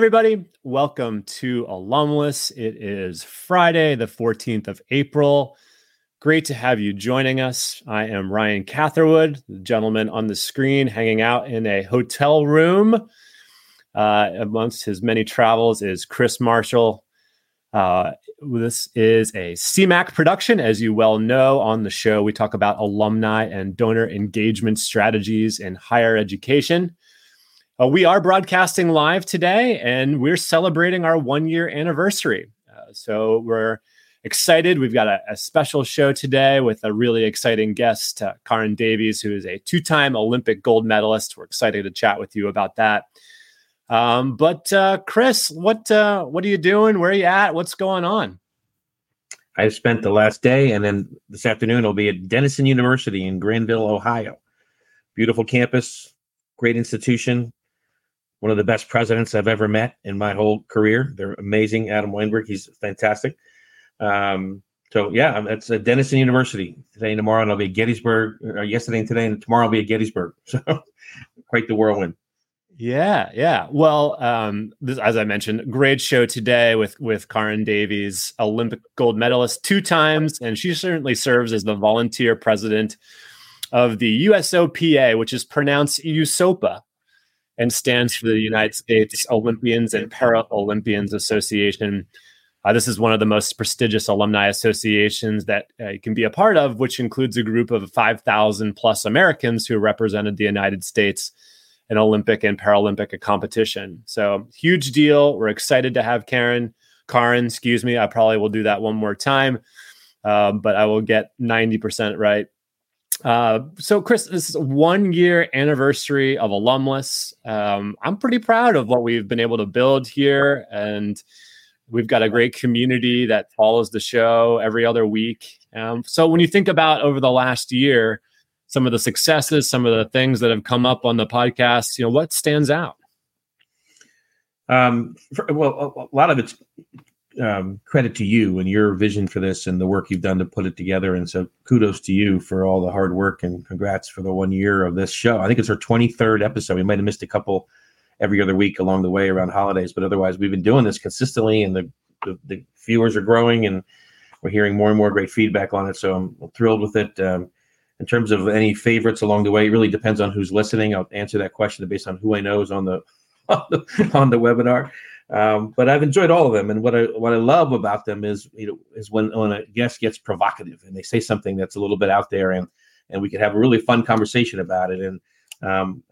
Everybody. Welcome to Alum-Less. It is Friday, the 14th of April. Great to have you joining us. I am Ryan Catherwood, the gentleman on the screen hanging out in a hotel room. Uh, amongst his many travels is Chris Marshall. Uh, this is a CMAC production. As you well know, on the show, we talk about alumni and donor engagement strategies in higher education. Uh, we are broadcasting live today and we're celebrating our one year anniversary. Uh, so we're excited. We've got a, a, special show today with a really exciting guest, uh, Caryn Davies, who is a two time Olympic gold medalist. We're excited to chat with you about that. Um, but uh, Chris, what uh, what are you doing? Where are you at? What's going on? I've spent the last day, and then this afternoon I'll be at Denison University in Granville, Ohio. Beautiful campus, great institution, one of the best presidents I've ever met in my whole career. They're amazing. Adam Weinberg, he's fantastic. Um, so yeah, it's at Denison University today and tomorrow, and I'll be at Gettysburg. Or yesterday and today, and tomorrow I'll be at Gettysburg. So quite the whirlwind. Yeah, yeah. Well, um, this, as I mentioned, great show today with with Caryn Davies, Olympic gold medalist two times, and she certainly serves as the volunteer president of the USOPA, which is pronounced USOPA and stands for the United States Olympians and Paralympians Association. Uh, this is one of the most prestigious alumni associations that uh, you can be a part of, which includes a group of 5,000 plus Americans who represented the United States in Olympic and Paralympic competition. So, huge deal. We're excited to have Karen, Karen, excuse me. I probably will do that one more time, um, but I will get 90% right. Uh, so, Chris, this is one year anniversary of Alum-Less. Um, I'm pretty proud of what we've been able to build here, and we've got a great community that follows the show every other week. Um, so, when you think about over the last year, some of the successes, some of the things that have come up on the podcast, you know, what stands out? Um, for, well, a, a lot of it's um, credit to you and your vision for this and the work you've done to put it together. And so kudos to you for all the hard work and congrats for the one year of this show. I think it's our 23rd episode. We might have missed a couple every other week along the way around holidays, but otherwise we've been doing this consistently and the, the, the viewers are growing and we're hearing more and more great feedback on it. So I'm thrilled with it. Um, in terms of any favorites along the way, it really depends on who's listening. I'll answer that question based on who I know is on the on the, on the webinar. Um, but I've enjoyed all of them, and what I what I love about them is you know is when when a guest gets provocative and they say something that's a little bit out there, and and we can have a really fun conversation about it. And um,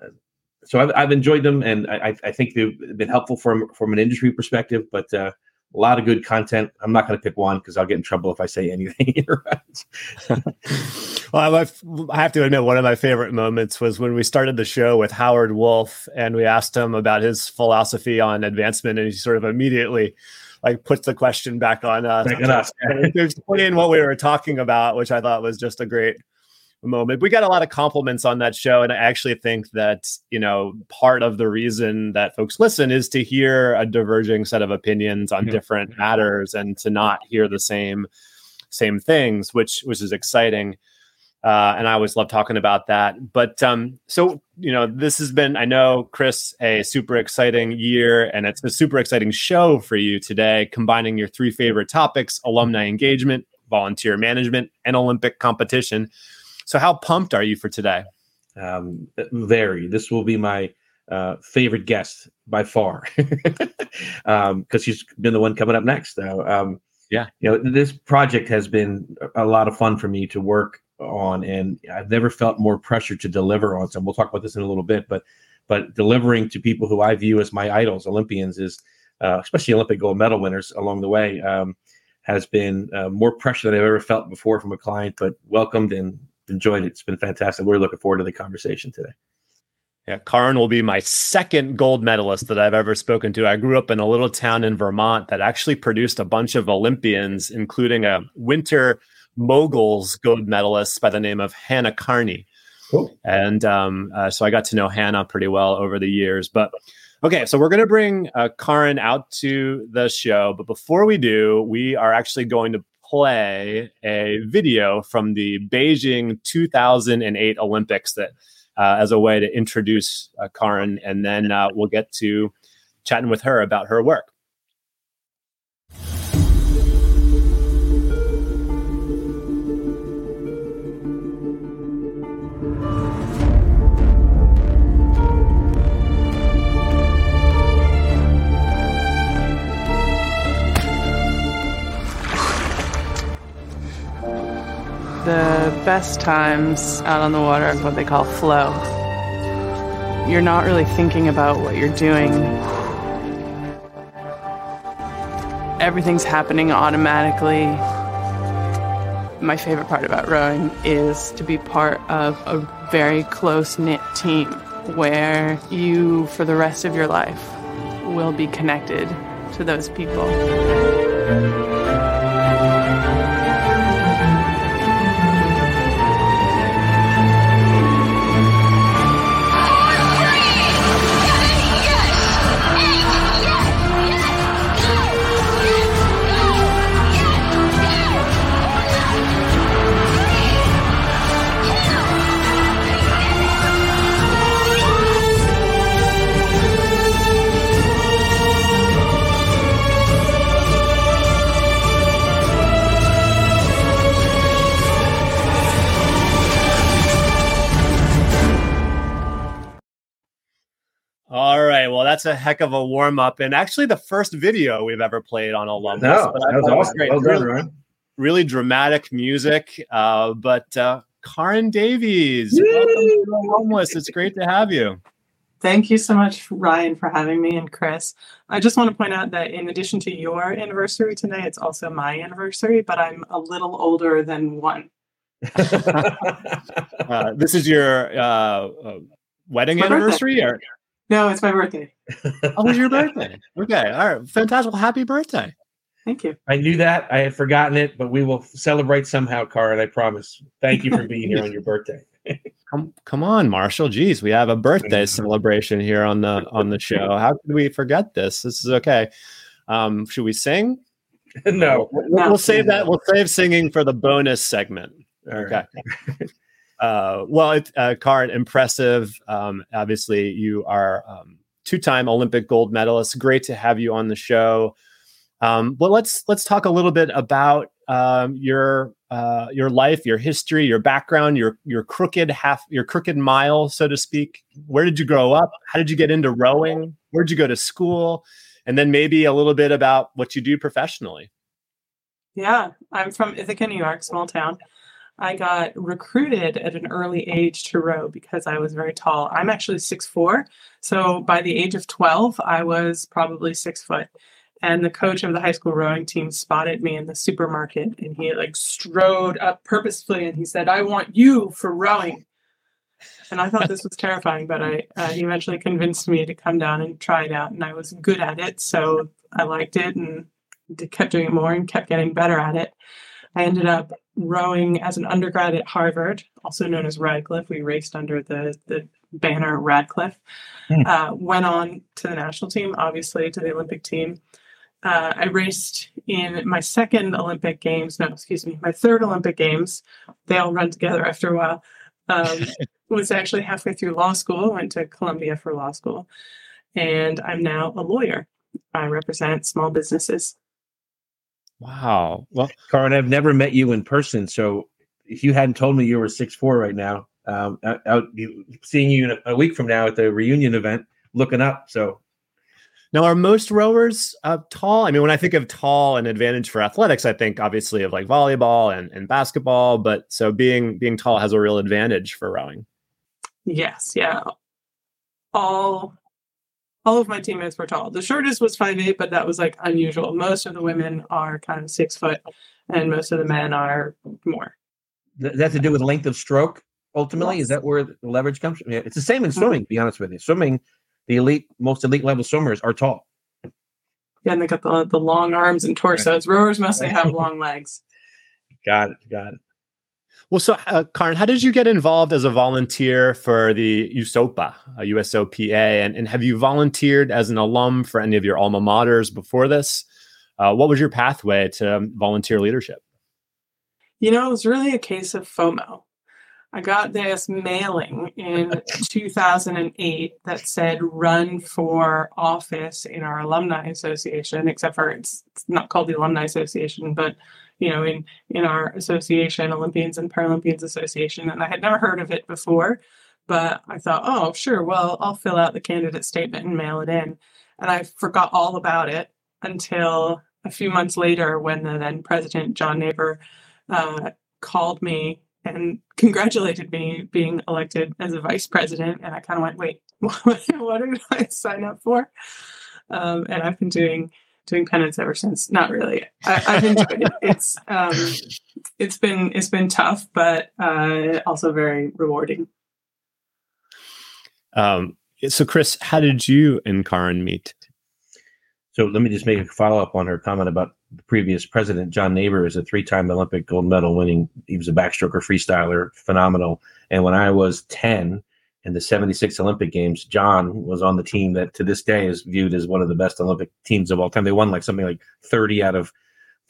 so I've, I've enjoyed them, and I, I think they've been helpful from from an industry perspective. But uh, a lot of good content. I'm not going to pick one because I'll get in trouble if I say anything. well, I have to admit, one of my favorite moments was when we started the show with Howard Wolf, and we asked him about his philosophy on advancement, and he sort of immediately like puts the question back on us, back us. explain what we were talking about, which I thought was just a great moment. We got a lot of compliments on that show, and I actually think that you know part of the reason that folks listen is to hear a diverging set of opinions on different matters and to not hear the same same things, which which is exciting. Uh, and I always love talking about that. But um, so you know, this has been, I know, Chris, a super exciting year, and it's a super exciting show for you today, combining your three favorite topics: alumni engagement, volunteer management, and Olympic competition. So, how pumped are you for today? Um, very. This will be my uh, favorite guest by far because um, she's been the one coming up next. Uh, um, yeah, you know, this project has been a lot of fun for me to work on, and I've never felt more pressure to deliver on some. We'll talk about this in a little bit, but but delivering to people who I view as my idols, Olympians, is uh, especially Olympic gold medal winners along the way, um, has been uh, more pressure than I've ever felt before from a client, but welcomed and enjoyed it. It's been fantastic. We're looking forward to the conversation today. Yeah, Caryn will be my second gold medalist that I've ever spoken to. I grew up in a little town in Vermont that actually produced a bunch of Olympians, including a winter moguls gold medalist by the name of Hannah Kearney. Cool. And um, uh, so I got to know Hannah pretty well over the years. But okay, so we're going to bring uh, Caryn out to the show. But before we do, we are actually going to play a video from the Beijing 2008 Olympics that uh, as a way to introduce uh, Caryn, and then uh, we'll get to chatting with her about her work. Best times out on the water is what they call flow. You're not really thinking about what you're doing. Everything's happening automatically. My favorite part about rowing is to be part of a very close knit team where you, for the rest of your life, will be connected to those people. That's a heck of a warm up, and actually the first video we've ever played on Olympus. No, that was awesome. Great. Well done, really, really, dramatic music. Uh, but uh, Caryn Davies, welcome to Alum-Less. It's great to have you. Thank you so much, Ryan, for having me and Chris. I just want to point out that in addition to your anniversary today, it's also my anniversary, but I'm a little older than one. uh, this is your uh, uh wedding anniversary, or no, it's my birthday. oh, it's your birthday. Okay. All right. Fantastic. Well, happy birthday. Thank you. I knew that. I had forgotten it, but we will celebrate somehow, Caryn. I promise. Thank you for being here on your birthday. come, come on, Marshall. Geez, we have a birthday celebration here on the on the show. How could we forget this? This is okay. Um, should we sing? no. We'll, we'll save that. We'll save singing for the bonus segment. Okay. Uh, well, uh, Caryn, impressive. Um, obviously, you are um, two-time Olympic gold medalist. Great to have you on the show. Um, well, let's let's talk a little bit about um, your uh, your life, your history, your background, your your crooked half, your crooked mile, so to speak. Where did you grow up? How did you get into rowing? Where did you go to school? And then maybe a little bit about what you do professionally. Yeah, I'm from Ithaca, New York, small town. I got recruited at an early age to row because I was very tall. I'm actually six four, so by the age of 12, I was probably six foot. And the coach of the high school rowing team spotted me in the supermarket and he like strode up purposefully and he said, I want you for rowing. And I thought this was terrifying, but I uh, he eventually convinced me to come down and try it out. And I was good at it. So I liked it and kept doing it more and kept getting better at it. I ended up rowing as an undergrad at Harvard, also known as Radcliffe. We raced under the, the banner Radcliffe. Mm. Uh, went on to the national team, obviously, to the Olympic team. Uh, I raced in my second Olympic Games, no, excuse me, my third Olympic Games. They all run together after a while. Um, was actually halfway through law school, went to Columbia for law school, and I'm now a lawyer. I represent small businesses Wow. Well, Caryn, I've never met you in person, so if you hadn't told me you were six four right now, um, out, be seeing you a, a week from now at the reunion event, looking up. So now, are most rowers uh, tall? I mean, when I think of tall and advantage for athletics, I think obviously of like volleyball and, and basketball. But so being being tall has a real advantage for rowing. Yes, yeah. All all of my teammates were tall. The shortest was five eight, but that was like unusual. Most of the women are kind of six foot, and most of the men are more. Does that to do with length of stroke? Ultimately, yes. is that where the leverage comes from? Yeah, it's the same in mm-hmm. swimming. Mm-hmm. To be honest with you, swimming, the elite, most elite level swimmers are tall. Yeah, and they got the the long arms and torsos. Rowers mostly have long legs. Got it. Got it. Well, so uh, Caryn, how did you get involved as a volunteer for the USOPA, uh, USOPA, and, and have you volunteered as an alum for any of your alma maters before this? Uh, what was your pathway to volunteer leadership? You know, it was really a case of FOMO. I got this mailing in 2008 that said run for office in our alumni association, except for it's, it's not called the Alumni Association, but you know, in in our association, Olympians and Paralympians Association, and I had never heard of it before, but I thought, oh, sure, well, I'll fill out the candidate statement and mail it in, and I forgot all about it until a few months later when the then president John Naber uh, called me and congratulated me being elected as a vice president. And I kind of went, wait, what, what did I sign up for? Um, and I've been doing doing penance ever since. Not really. I, have enjoyed it. It's um, it's been it's been tough, but uh, also very rewarding. Um, so, Chris, how did you and Caryn meet? So let me just make a follow up on her comment about the previous president. John Naber is a three time Olympic gold medal winning. He was a backstroker freestyler, phenomenal. And when I was 10 in the 76 Olympic Games, John was on the team that to this day is viewed as one of the best Olympic teams of all time. They won like something like 30 out of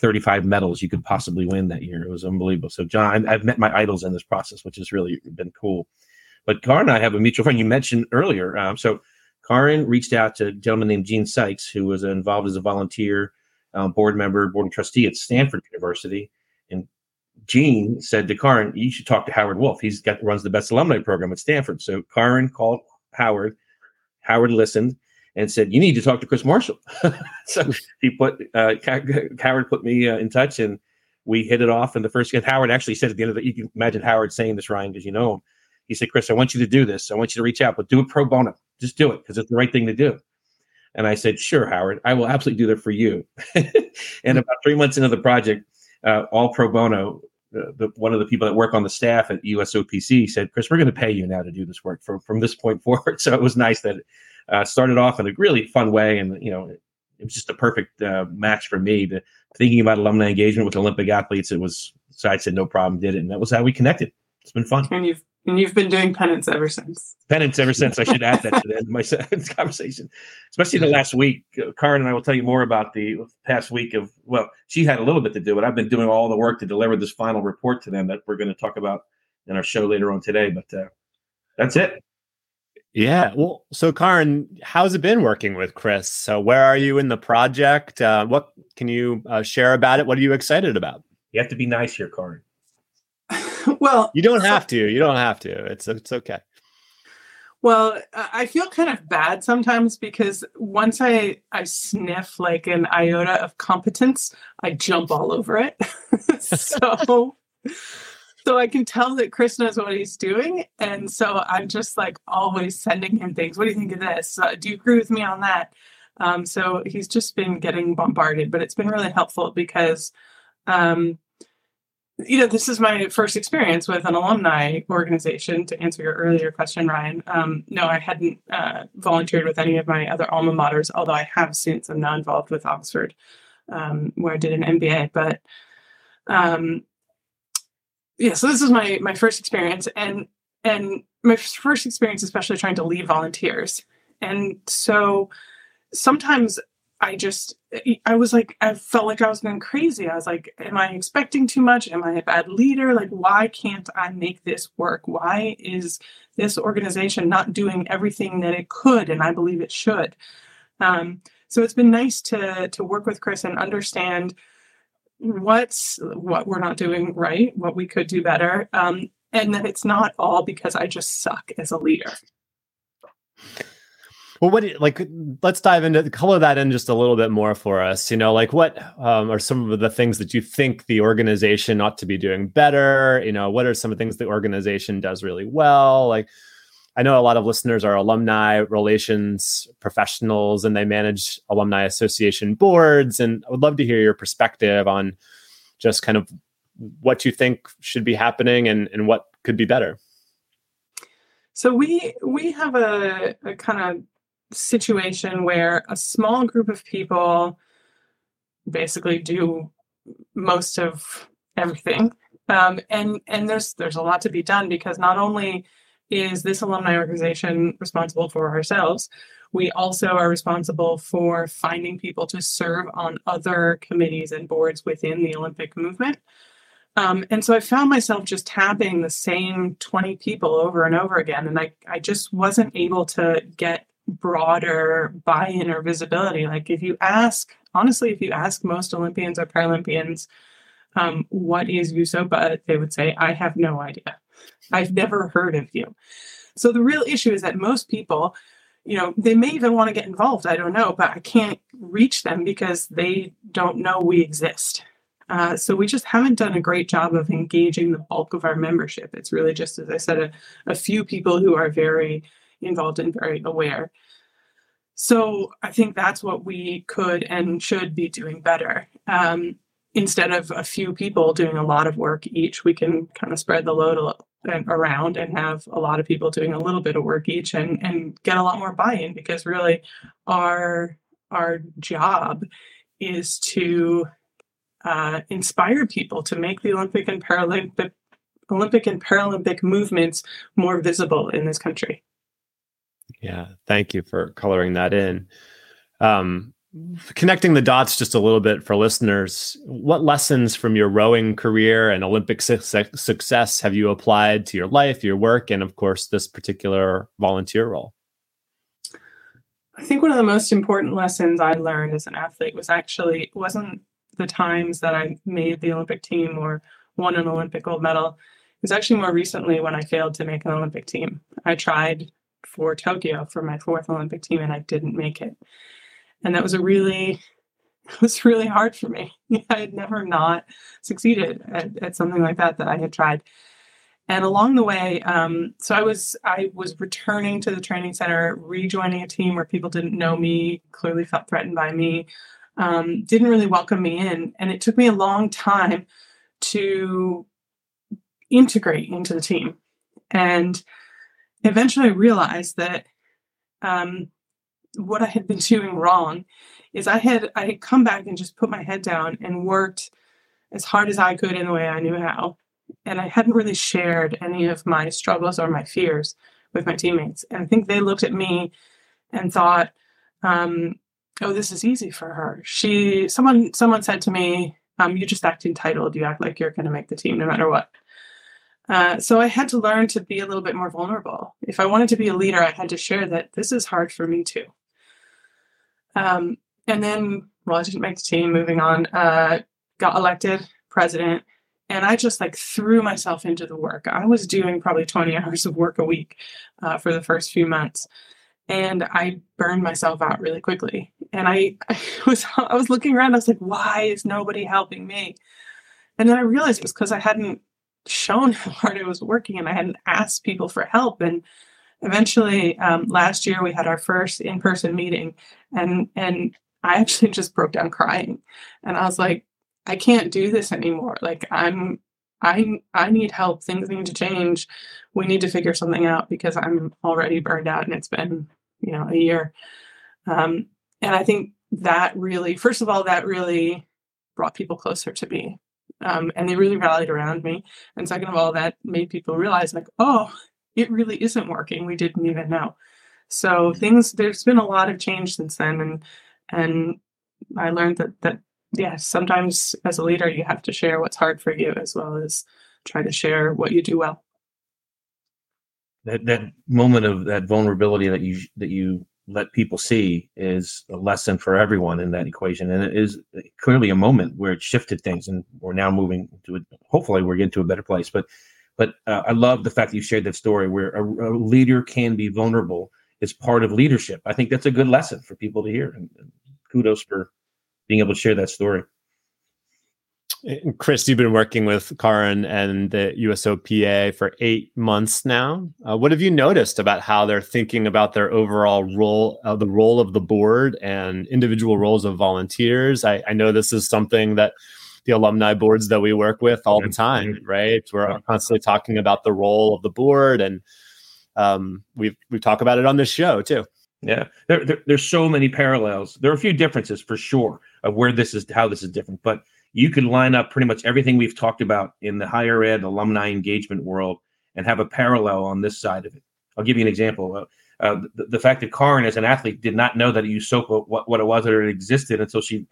35 medals you could possibly win that year. It was unbelievable. So, John, I've met my idols in this process, which has really been cool. But Caryn and I have a mutual friend you mentioned earlier. Um, so, Caryn reached out to a gentleman named Gene Sykes, who was involved as a volunteer, um, board member, board and trustee at Stanford University. Gene said to Caryn, "You should talk to Howard Wolf. He's got runs the best alumni program at Stanford." So Caryn called Howard. Howard listened and said, "You need to talk to Chris Marshall." so he put uh, Howard put me uh, in touch, and we hit it off. And the first, and Howard actually said at the end of it, you can imagine Howard saying this, Ryan, because you know him. He said, "Chris, I want you to do this. I want you to reach out, but do it pro bono." Just do it because it's the right thing to do. And I said, sure, Howard, I will absolutely do that for you. and about three months into the project, uh, all pro bono, the, one of the people that work on the staff at USOPC said, Chris, we're going to pay you now to do this work from, from this point forward. So it was nice that it uh, started off in a really fun way. And, you know, it, it was just a perfect uh, match for me to thinking about alumni engagement with Olympic athletes. It was, so I said, no problem, did it. And that was how we connected. It's been fun. And you've and you've been doing penance ever since. Penance ever since. I should add that to the end of my conversation, especially the last week. Caryn and I will tell you more about the past week of, well, she had a little bit to do, but I've been doing all the work to deliver this final report to them that we're going to talk about in our show later on today. But uh, that's it. Yeah. Well, so Caryn, how's it been working with Chris? So where are you in the project? Uh, what can you uh, share about it? What are you excited about? You have to be nice here, Caryn. well, you don't have to. You don't have to. It's it's okay. Well, I feel kind of bad sometimes because once I I sniff like an iota of competence, I jump all over it. so so I can tell that Chris knows what he's doing, and so I'm just like always sending him things. What do you think of this? Uh, do you agree with me on that? Um, so he's just been getting bombarded, but it's been really helpful because um, you know, this is my first experience with an alumni organization. To answer your earlier question, Ryan, um, no, I hadn't uh, volunteered with any of my other alma maters, although I have since. I'm now involved with Oxford, um, where I did an MBA. But um, yeah, so this is my my first experience, and and my first experience, especially trying to lead volunteers, and so sometimes I just, I was like, I felt like I was going crazy. I was like, am I expecting too much? Am I a bad leader? Like, why can't I make this work? Why is this organization not doing everything that it could? And I believe it should. Um, so it's been nice to to work with Chris and understand what's what we're not doing right, what we could do better, um, and that it's not all because I just suck as a leader. Well, what like let's dive into color that in just a little bit more for us. You know, like what um, are some of the things that you think the organization ought to be doing better? You know, what are some of the things the organization does really well? Like, I know a lot of listeners are alumni relations professionals and they manage alumni association boards, and I would love to hear your perspective on just kind of what you think should be happening and and what could be better. So we we have a, a kind of situation where a small group of people basically do most of everything. Um, and and there's there's a lot to be done because not only is this alumni organization responsible for ourselves, we also are responsible for finding people to serve on other committees and boards within the Olympic movement. Um, and so I found myself just tapping the same 20 people over and over again. And I, I just wasn't able to get broader buy in or visibility. Like, if you ask, honestly, if you ask most Olympians or Paralympians, um, what is USOPA, they would say, I have no idea. I've never heard of you. So the real issue is that most people, you know, they may even want to get involved. I don't know, but I can't reach them because they don't know we exist. Uh, so we just haven't done a great job of engaging the bulk of our membership. It's really just, as I said, a, a few people who are very involved and very aware. So I think that's what we could and should be doing better. Um, instead of a few people doing a lot of work each, we can kind of spread the load around and have a lot of people doing a little bit of work each and, and get a lot more buy-in because really our our job is to uh, inspire people to make the Olympic and Paralympic Olympic and Paralympic movements more visible in this country. Yeah, thank you for coloring that in. Um, connecting the dots just a little bit for listeners, what lessons from your rowing career and Olympic su- success have you applied to your life, your work, and of course, this particular volunteer role? I think one of the most important lessons I learned as an athlete was actually it wasn't the times that I made the Olympic team or won an Olympic gold medal. It was actually more recently when I failed to make an Olympic team. I tried for Tokyo for my fourth Olympic team and I didn't make it. And that was a really it was really hard for me. I had never not succeeded at, at something like that that I had tried. And along the way, um, so I was I was returning to the training center, rejoining a team where people didn't know me, clearly felt threatened by me, um, didn't really welcome me in, and it took me a long time to integrate into the team. And eventually, I realized that um, what I had been doing wrong is I had I had come back and just put my head down and worked as hard as I could in the way I knew how. And I hadn't really shared any of my struggles or my fears with my teammates. And I think they looked at me and thought, um, oh, this is easy for her. She someone someone said to me, um, you just act entitled. You act like you're gonna make the team no matter what. Uh, so I had to learn to be a little bit more vulnerable. If I wanted to be a leader, I had to share that this is hard for me too. Um, and then, well, I didn't make the team. Moving on, uh, got elected president, and I just like threw myself into the work. I was doing probably 20 hours of work a week uh, for the first few months, and I burned myself out really quickly. And I, I was I was looking around. I was like, why is nobody helping me? And then I realized it was because I hadn't shown how hard I was working, and I hadn't asked people for help. And eventually um, last year we had our first in-person meeting and and i actually just broke down crying. And i was like i can't do this anymore. Like i'm i i need help. Things need to change. We need to figure something out because i'm already burned out and it's been you know a year. Um, and i think that really first of all that really brought people closer to me um, and they really rallied around me and second of all that made people realize like oh it really isn't working. We didn't even know. So things there's been a lot of change since then and and I learned that that yeah, sometimes as a leader you have to share what's hard for you as well as try to share what you do well. That that moment of that vulnerability that you that you let people see is a lesson for everyone in that equation and it is clearly a moment where it shifted things and we're now moving to it hopefully we're getting to a better place but but uh, I love the fact that you shared that story where a, a, leader can be vulnerable. It's part of leadership. I think that's a good lesson for people to hear. And, and kudos for being able to share that story. Chris, you've been working with Caryn and the USOPA for eight months now. Uh, what have you noticed about how they're thinking about their overall role, uh, the role of the board and individual roles of volunteers? I, I know this is something that the alumni boards that we work with all the time, right? We're constantly talking about the role of the board, and um, we we talk about it on this show too. Yeah, there, there, there's so many parallels. There are a few differences for sure of where this is, how this is different, but you can line up pretty much everything we've talked about in the higher ed alumni engagement world and have a parallel on this side of it. I'll give you an example. Uh, uh, the, the, fact that Caryn, as an athlete, did not know that USOPA what, what it was that it existed until she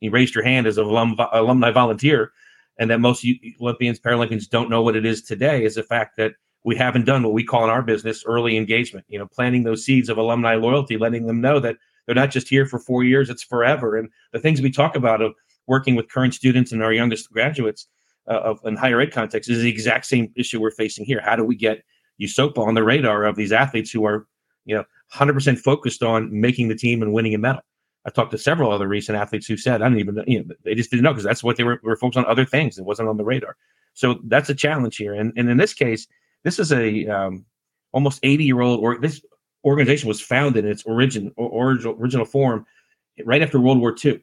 he raised her hand as an alum, alumni volunteer. and that most Olympians, Paralympians don't know what it is today is the fact that we haven't done what we call in our business early engagement. You know, planting those seeds of alumni loyalty, letting them know that they're not just here for four years; it's forever. And the things we talk about of working with current students and our youngest graduates uh, of in higher ed context is the exact same issue we're facing here. How do we get USOPA on the radar of these athletes who are, you know, 100% focused on making the team and winning a medal? I talked to several other recent athletes who said, I don't even, you know, they just didn't know because that's what they were, were focused on other things. It wasn't on the radar. So that's a challenge here. And, and in this case, this is a um, almost 80 year old, or this organization was founded in its origin, or, original, original form right after World War II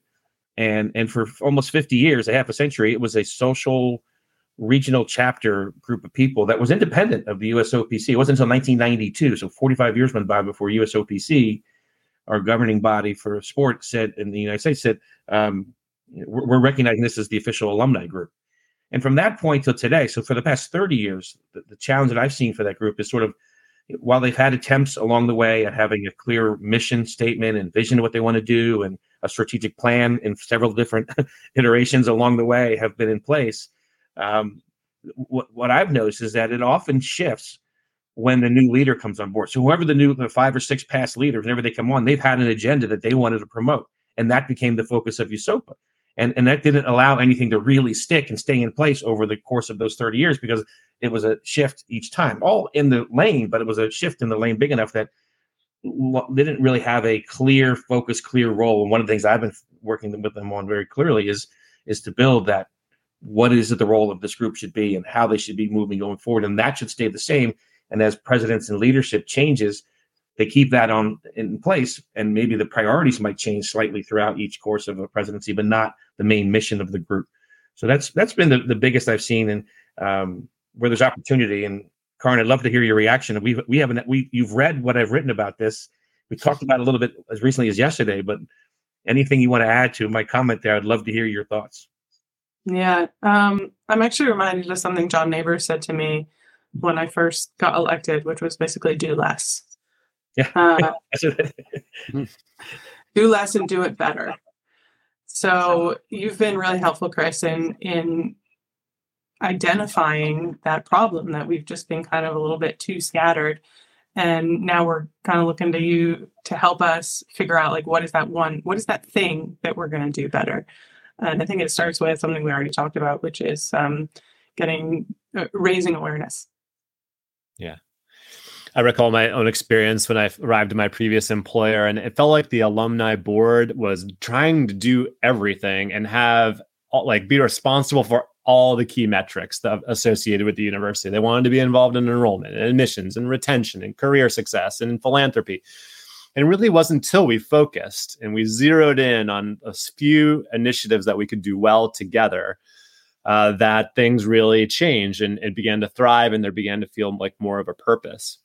and and for almost 50 years a half a century it was a social regional chapter group of people that was independent of the USOPC. It wasn't until 1992, so 45 years went by before USOPC, our governing body for sport, said in the United States said um, we're, we're, recognizing this as the official alumni group. And from that point till today, so for the past 30 years, the, the challenge that I've seen for that group is sort of while they've had attempts along the way at having a clear mission statement and vision of what they want to do and a strategic plan in several different iterations along the way have been in place. Um, what, what I've noticed is that it often shifts when the new leader comes on board. So whoever the new the five or six past leaders, whenever they come on, they've had an agenda that they wanted to promote, and that became the focus of USOPA. And and that didn't allow anything to really stick and stay in place over the course of those 30 years because it was a shift each time, all in the lane, but it was a shift in the lane big enough that they didn't really have a clear focus, clear role. And one of the things I've been working with them on very clearly is is to build that what is it the role of this group should be and how they should be moving going forward, and that should stay the same. And as presidents and leadership changes, they keep that on in place, and maybe the priorities might change slightly throughout each course of a presidency, but not the main mission of the group. So that's that's been the, the biggest I've seen, and um, where there's opportunity. And Caryn, I'd love to hear your reaction. We we haven't we you've read what I've written about this. We talked about it a little bit as recently as yesterday, but anything you want to add to my comment there, I'd love to hear your thoughts. Yeah, um, I'm actually reminded of something John Naber said to me when I first got elected, which was basically do less. Yeah. Uh, do less and do it better. So you've been really helpful, Chris, in in identifying that problem that we've just been kind of a little bit too scattered. And now we're kind of looking to you to help us figure out like what is that one what is that thing that we're going to do better? And i think it starts with something we already talked about which is um, getting uh, raising awareness. Yeah. I recall my own experience when I arrived at my previous employer, and it felt like the alumni board was trying to do everything and have like be responsible for all the key metrics that associated with the university. They wanted to be involved in enrollment and admissions and retention and career success and philanthropy. And it really wasn't until we focused and we zeroed in on a few initiatives that we could do well together uh, that things really changed and it began to thrive and there began to feel like more of a purpose.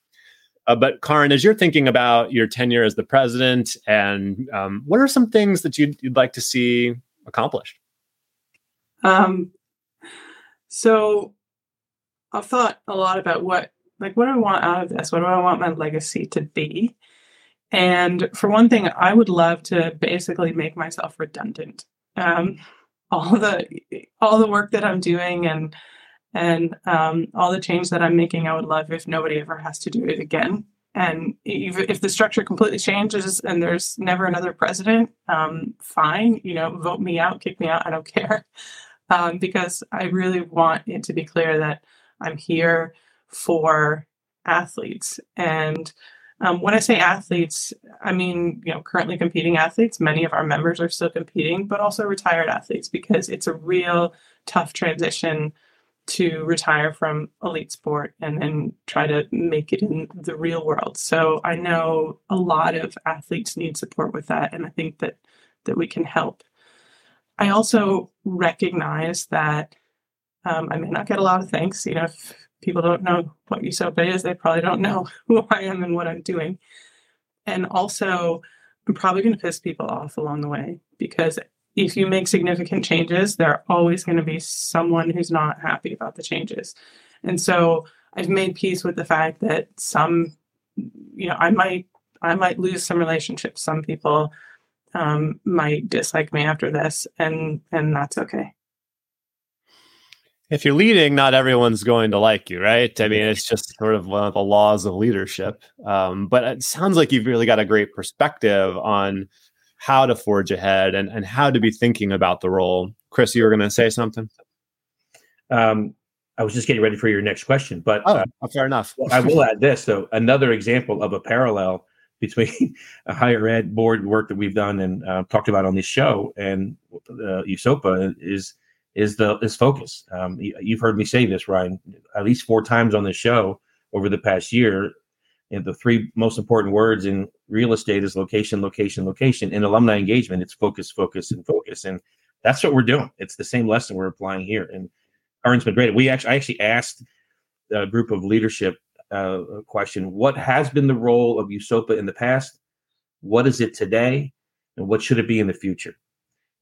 Uh, but Caryn, as you're thinking about your tenure as the president, and um, what are some things that you'd, you'd like to see accomplished? Um, so I've thought a lot about what, like, what do I want out of this? What do I want my legacy to be? And for one thing, I would love to basically make myself redundant. Um, all the all the work that I'm doing and and um, all the change that I'm making, I would love if nobody ever has to do it again. And if, the structure completely changes and there's never another president, um, fine, you know, vote me out, kick me out, I don't care um, because I really want it to be clear that I'm here for athletes. And um, when I say athletes, I mean, you know, currently competing athletes. Many of our members are still competing, but also retired athletes because it's a real tough transition to retire from elite sport and then try to make it in the real world. So I know a lot of athletes need support with that, and I think that that we can help. I also recognize that um, I may not get a lot of thanks. You know, if people don't know what USOPA is, they probably don't know who I am and what I'm doing. And also, I'm probably going to piss people off along the way because if you make significant changes, there are always going to be someone who's not happy about the changes. And so I've made peace with the fact that some, you know, I might I might lose some relationships. Some people um, might dislike me after this, and and that's okay. if you're leading, not everyone's going to like you, right? I mean, it's just sort of one of the laws of leadership. Um, but it sounds like you've really got a great perspective on how to forge ahead and, and how to be thinking about the role. Chris, you were going to say something? Um, I was just getting ready for your next question, but oh, uh, fair enough. I will add this though, another example of a parallel between a higher ed board work that we've done and uh, talked about on this show and uh, USOPA is is the is focus. Um, you've heard me say this, Ryan, at least four times on this show over the past year. And the three most important words in real estate is location, location, location. In alumni engagement, it's focus, focus, and focus. And that's what we're doing. It's the same lesson we're applying here. And Karen's been great. We actually, I actually asked a group of leadership uh, question: What has been the role of USOPA in the past? What is it today? And what should it be in the future?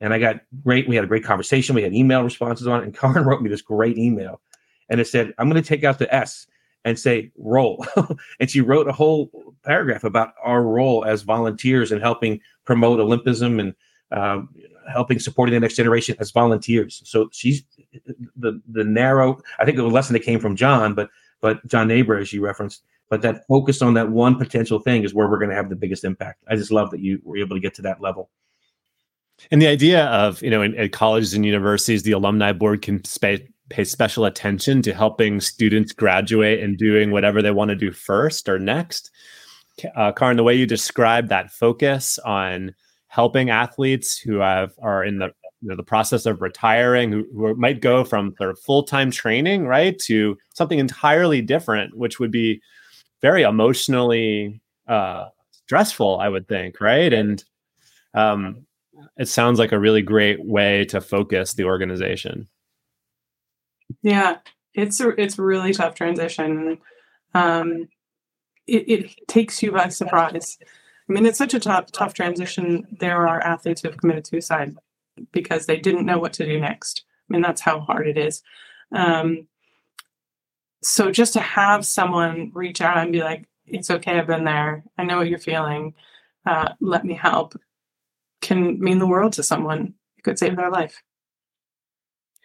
And I got great. We had a great conversation. We had email responses on it. And Karen wrote me this great email, and it said, "I'm going to take out the S and say role." and she wrote a whole paragraph about our role as volunteers in helping promote Olympism and um, helping supporting the next generation as volunteers. So she's the the narrow. I think the lesson that came from John, but but John Naber, as you referenced, but that focus on that one potential thing is where we're going to have the biggest impact. I just love that you were able to get to that level. And the idea of you know in, in colleges and universities, the alumni board can pay, pay special attention to helping students graduate and doing whatever they want to do first or next. Uh, Caryn, the way you describe that focus on helping athletes who have are in the you know, the process of retiring, who, who might go from sort of full time training, right, to something entirely different, which would be very emotionally uh, stressful, I would think, right? And um, it sounds like a really great way to focus the organization. Yeah, it's a it's a really tough transition. Um, it, it takes you by surprise. I mean, it's such a tough tough transition. There are athletes who have committed suicide because they didn't know what to do next. I mean, that's how hard it is. Um, so just to have someone reach out and be like, "It's okay, I've been there. I know what you're feeling. Uh, let me help," can mean the world to someone. It could save their life.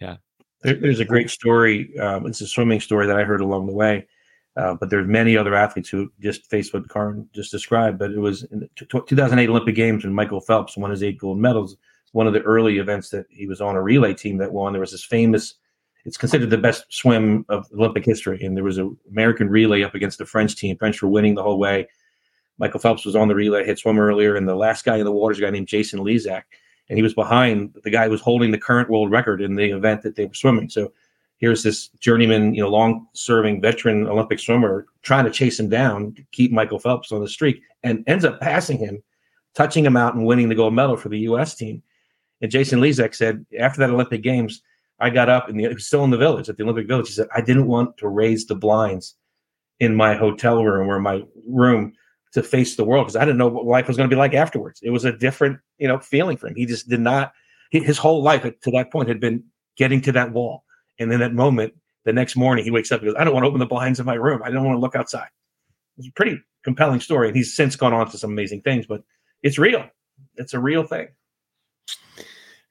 Yeah, there, there's a great story. Um, it's a swimming story that I heard along the way. Uh, but there's many other athletes who just faced what Caryn just described. But it was in the 2008 Olympic Games when Michael Phelps won his eight gold medals one of the early events that he was on a relay team that won. There was this famous, it's considered the best swim of Olympic history. And there was an American relay up against the French team. French were winning the whole way. Michael Phelps was on the relay, had swum earlier, and the last guy in the water is a guy named Jason Lezak. And he was behind the guy who was holding the current world record in the event that they were swimming. So here's this journeyman, you know, long serving veteran Olympic swimmer trying to chase him down to keep Michael Phelps on the streak and ends up passing him, touching him out and winning the gold medal for the US team. And Jason Lezak said after that Olympic Games, I got up and it was still in the village at the Olympic Village. He said I didn't want to raise the blinds in my hotel room or my room to face the world because I didn't know what life was going to be like afterwards. It was a different, you know, feeling for him. He just did not. His whole life to that point had been getting to that wall, and then that moment, the next morning, he wakes up and goes, "I don't want to open the blinds in my room. I don't want to look outside." It's a pretty compelling story, and he's since gone on to some amazing things. But it's real. It's a real thing.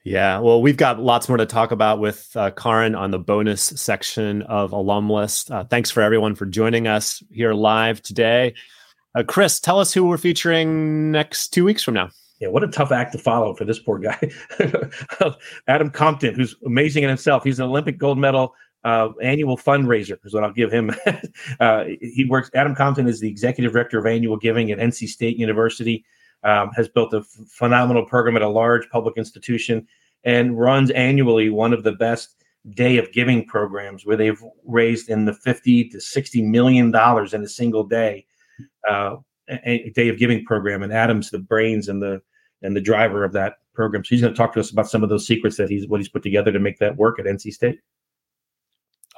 Yeah, well, we've got lots more to talk about with uh, Caryn on the bonus section of Alum-Less. Uh, thanks for everyone for joining us here live today. Uh, Chris, tell us who we're featuring next two weeks from now. Yeah, what a tough act to follow for this poor guy. Adam Compton, who's amazing in himself. He's an Olympic gold medal uh, annual fundraiser, is what I'll give him. uh, he works, Adam Compton is the executive director of annual giving at NC State University um, has built a phenomenal program at a large public institution and runs annually one of the best day of giving programs where they've raised in the 50 to 60 million dollars in a single day uh, a day of giving program. And adam's the brains and the and the driver of that program. So he's going to talk to us about some of those secrets that he's what he's put together to make that work at nc state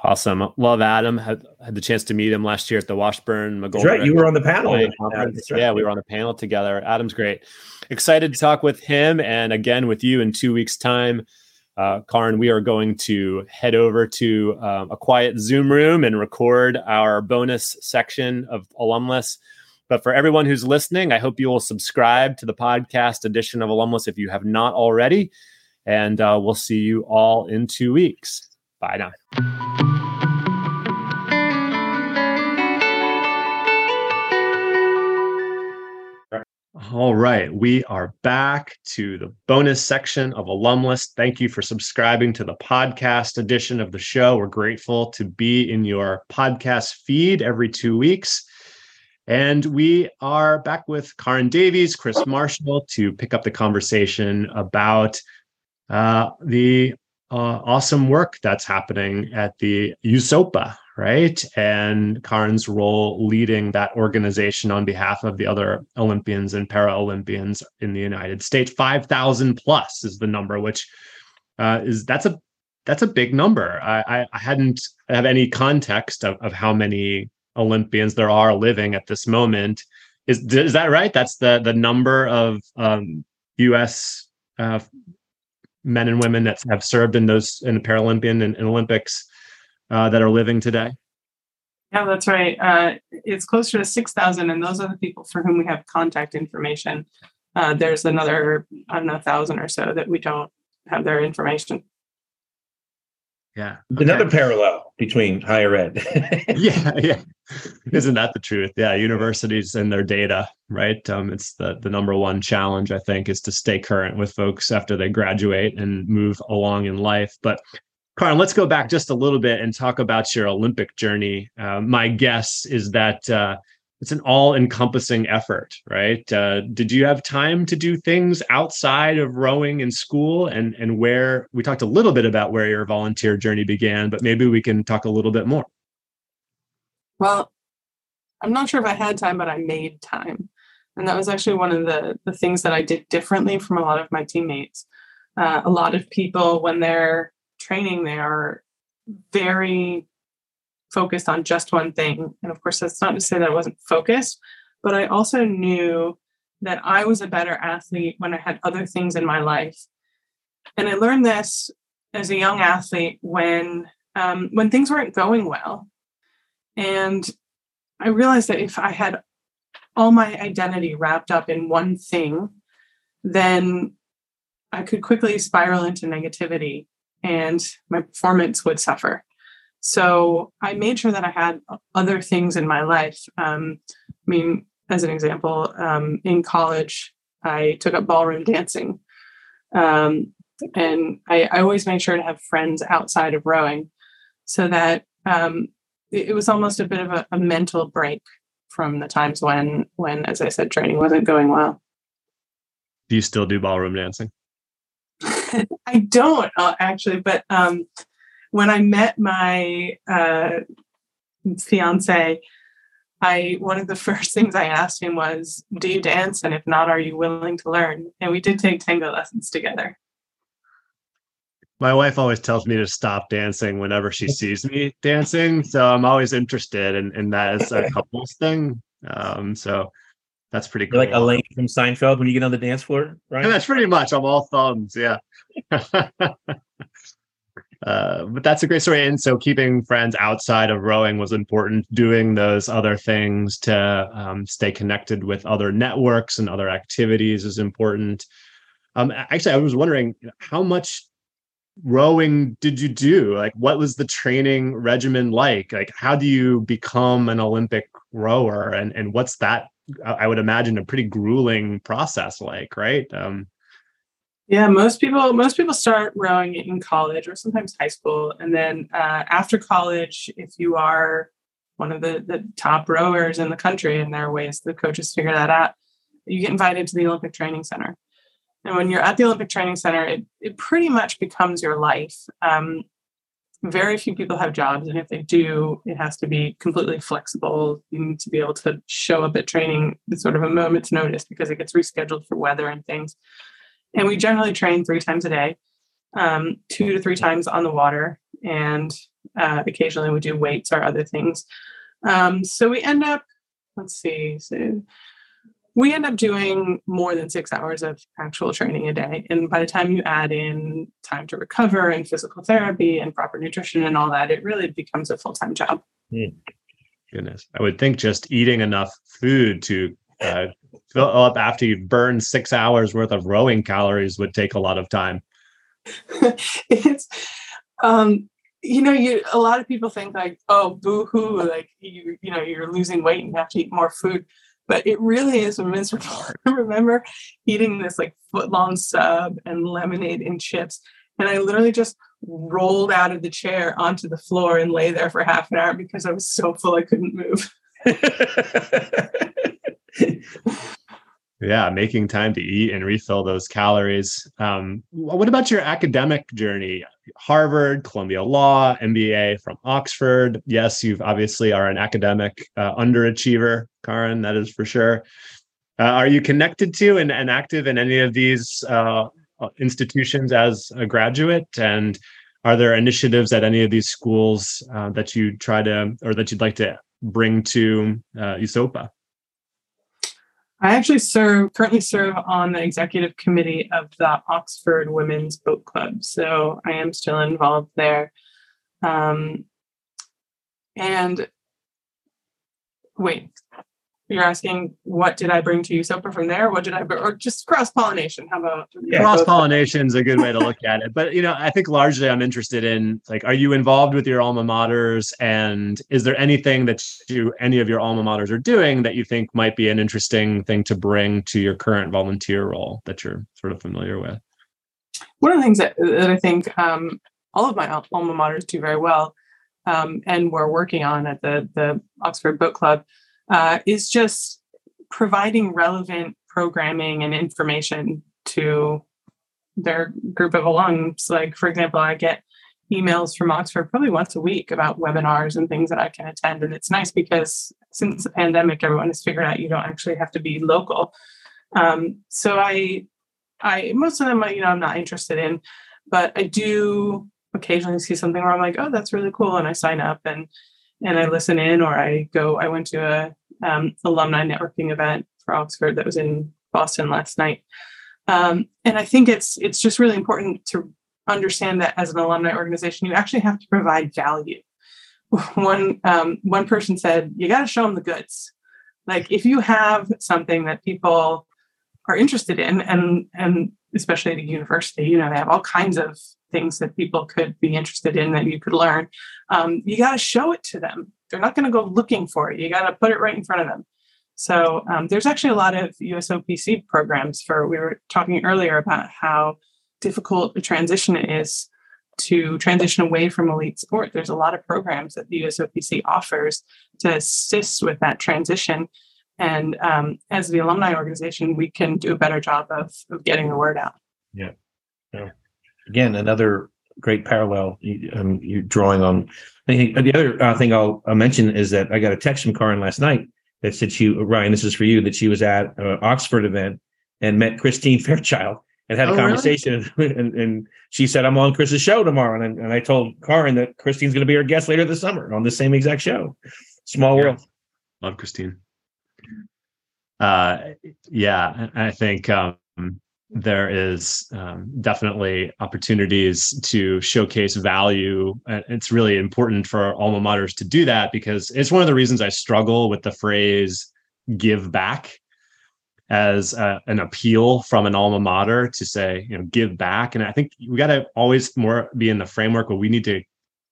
Awesome. Love Adam. Had, had the chance to meet him last year at the Washburn McGoldrick. right. You were on the panel. Right. Yeah, we were on the panel together. Adam's great. Excited to talk with him and again with you in two weeks' time. Uh, Caryn, we are going to head over to um, a quiet Zoom room and record our bonus section of Alum-Less. But for everyone who's listening, I hope you will subscribe to the podcast edition of Alum-Less if you have not already. And uh, we'll see you all in two weeks. Bye now. All right, we are back to the bonus section of Alum-Less. Thank you for subscribing to the podcast edition of the show. We're grateful to be in your podcast feed every two weeks. And we are back with Caryn Davies, Chris Marshall to pick up the conversation about uh, the uh, awesome work that's happening at the USOPA, right? And Caryn's role leading that organization on behalf of the other Olympians and Paralympians in the United States. 5,000 plus is the number, which uh, is that's a that's a big number. I, I hadn't have any context of, of how many Olympians there are living at this moment. Is is that right? That's the the number of um, U.S. Uh, men and women that have served in those in the Paralympian and, and Olympics uh, that are living today. Yeah, that's right. Uh, it's closer to six thousand, and those are the people for whom we have contact information. Uh, there's another, I don't know, thousand or so that we don't have their information. Yeah. Okay. Another parallel between higher ed. yeah, yeah. Isn't that the truth? Yeah, universities and their data, right? Um, it's the the number one challenge I think is to stay current with folks after they graduate and move along in life. But Caryn, let's go back just a little bit and talk about your Olympic journey. Uh, my guess is that uh, it's an all-encompassing effort right? Uh, did you have time to do things outside of rowing in school? And and where we talked a little bit about where your volunteer journey began but maybe we can talk a little bit more. Well i'm not sure if i had time but i made time. And that was actually one of the the things that i did differently from a lot of my teammates. Uh, a lot of people when they're training they are very focused on just one thing. And of course, that's not to say that I wasn't focused, but I also knew that I was a better athlete when I had other things in my life. And I learned this as a young athlete when um, when things weren't going well. And I realized that if I had all my identity wrapped up in one thing, then I could quickly spiral into negativity and my performance would suffer. So I made sure that I had other things in my life. Um, I mean, as an example, um, in college, I took up ballroom dancing. Um, and I, I, always made sure to have friends outside of rowing so that um, it, it, was almost a bit of a, a mental break from the times when, when, as I said, training wasn't going well. Do you still do ballroom dancing? I don't uh, actually, but um, when I met my uh, fiance, I one of the first things I asked him was, "Do you dance? And if not, are you willing to learn?" And we did take tango lessons together. My wife always tells me to stop dancing whenever she sees me dancing, so I'm always interested in, in that as a couples thing. Um, so that's pretty cool. You're like Elaine from Seinfeld when you get on the dance floor, right? And that's pretty much. I'm all thumbs. Yeah. Uh, but that's a great story. And so keeping friends outside of rowing was important. Doing those other things to um, stay connected with other networks and other activities is important. Um, actually, I was wondering how much rowing did you do? Like, what was the training regimen like? Like, how do you become an Olympic rower? And and what's that? I would imagine a pretty grueling process like, right? Um, yeah, most people most people start rowing in college or sometimes high school, and then uh, after college, if you are one of the the top rowers in the country, and there are ways the coaches figure that out, you get invited to the Olympic Training Center. And when you're at the Olympic Training Center, it it pretty much becomes your life. Um, very few people have jobs, and if they do, it has to be completely flexible. You need to be able to show up at training sort of a moment's notice because it gets rescheduled for weather and things. And we generally train three times a day, um, two to three times on the water, and uh, occasionally we do weights or other things. Um, so we end up, let's see, so we end up doing more than six hours of actual training a day. And by the time you add in time to recover and physical therapy and proper nutrition and all that, it really becomes a full time job. Mm. Goodness. I would think just eating enough food to uh, fill up after you've burned six hours worth of rowing calories would take a lot of time. it's um, you know, you a lot of people think like, oh, boo hoo, like you, you know, you're losing weight and you have to eat more food. But it really is miserable. I remember eating this like foot long sub and lemonade and chips. And I literally just rolled out of the chair onto the floor and lay there for half an hour because I was so full I couldn't move. yeah making time to eat and refill those calories. Um, what about your academic journey? Harvard columbia law mba from oxford. Yes you've obviously are an academic uh, underachiever caryn that is for sure. Uh, are you connected to and, and, active in any of these uh, institutions as a graduate? And are there initiatives at any of these schools uh, that you try to or that you'd like to bring to uh, usopa I actually serve currently serve on the executive committee of the Oxford Women's Boat Club, so I am still involved there. Um, and wait, you're asking what did I bring to you? USOPA from there? What did I bring, or just cross pollination? How about yeah, cross pollination is a good way to look at it. But you know, I think largely I'm interested in like, are you involved with your alma maters, and is there anything that you any of your alma maters are doing that you think might be an interesting thing to bring to your current volunteer role that you're sort of familiar with? One of the things that, that I think um, all of my alma maters do very well, um, and we're working on at the the Oxford Boat Club uh, is just providing relevant programming and information to their group of alums. Like, for example, I get emails from Oxford probably once a week about webinars and things that I can attend. And it's nice because since the pandemic, everyone has figured out you don't actually have to be local. Um, so I, I most of them, you know, I'm not interested in, but I do occasionally see something where I'm like, oh, that's really cool, and I sign up and and I listen in, or I go. I went to a um, alumni networking event for Oxford that was in Boston last night, um, and I think it's it's just really important to understand that as an alumni organization, you actually have to provide value. One um, one person said, "You got to show them the goods." Like if you have something that people are interested in, and and especially at a university, you know, they have all kinds of things that people could be interested in that you could learn. Um, you got to show it to them. They're not going to go looking for it. You got to put it right in front of them. So um, there's actually a lot of USOPC programs for. We were talking earlier about how difficult a transition it is to transition away from elite sport. There's a lot of programs that the USOPC offers to assist with that transition. And um, as the alumni organization, we can do a better job of, of getting the word out. Yeah. yeah again, another great parallel um, you're drawing on. the other uh, thing I'll, I'll, mention is that I got a text from Caryn last night that said she, Ryan, this is for you, that she was at an Oxford event and met Christine Fairchild and had a oh, conversation. Really? And, and, she said, I'm on Chris's show tomorrow. And, and I told Caryn that Christine's going to be our guest later this summer on the same exact show. Small yeah. world. Love Christine. Uh, yeah, I think um, there is um, definitely opportunities to showcase value. It's really important for alma maters to do that because it's one of the reasons I struggle with the phrase give back as a, an appeal from an alma mater to say, you know, give back. And I think we got to always more be in the framework where we need to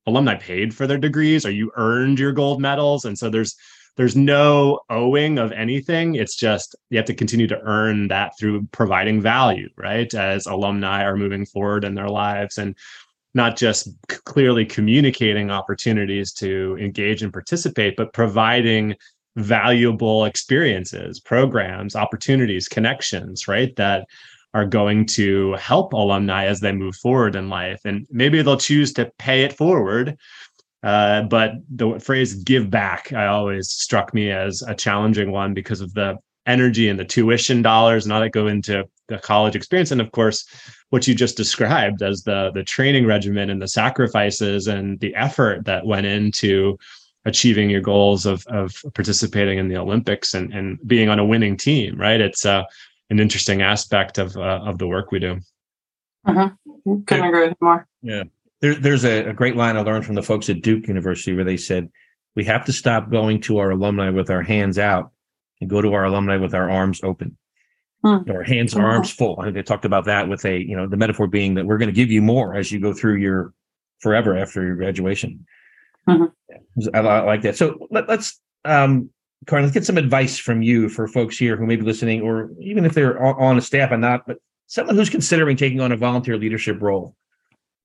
alumni paid for their degrees or you earned your gold medals. And so there's there's no owing of anything. It's just you have to continue to earn that through providing value, right? As alumni are moving forward in their lives and not just c- clearly communicating opportunities to engage and participate, but providing valuable experiences, programs, opportunities, connections, right? That are going to help alumni as they move forward in life. And maybe they'll choose to pay it forward uh, but the phrase give back, I always struck me as a challenging one because of the energy and the tuition dollars and all that go into the college experience. And of course, what you just described as the the training regimen and the sacrifices and the effort that went into achieving your goals of of participating in the Olympics and and being on a winning team, right? It's uh, an interesting aspect of uh, of the work we do. Uh-huh. Couldn't agree with more. Yeah. There, there's a, a great line I learned from the folks at Duke University where they said, we have to stop going to our alumni with our hands out and go to our alumni with our arms open. Hmm. Our hands and arms full. I think they talked about that with a, you know, the metaphor being that we're going to give you more as you go through your forever after your graduation. Mm-hmm. I, I, like that. So let, us um, Caryn, let's get some advice from you for folks here who may be listening, or even if they're on a staff and not, but someone who's considering taking on a volunteer leadership role,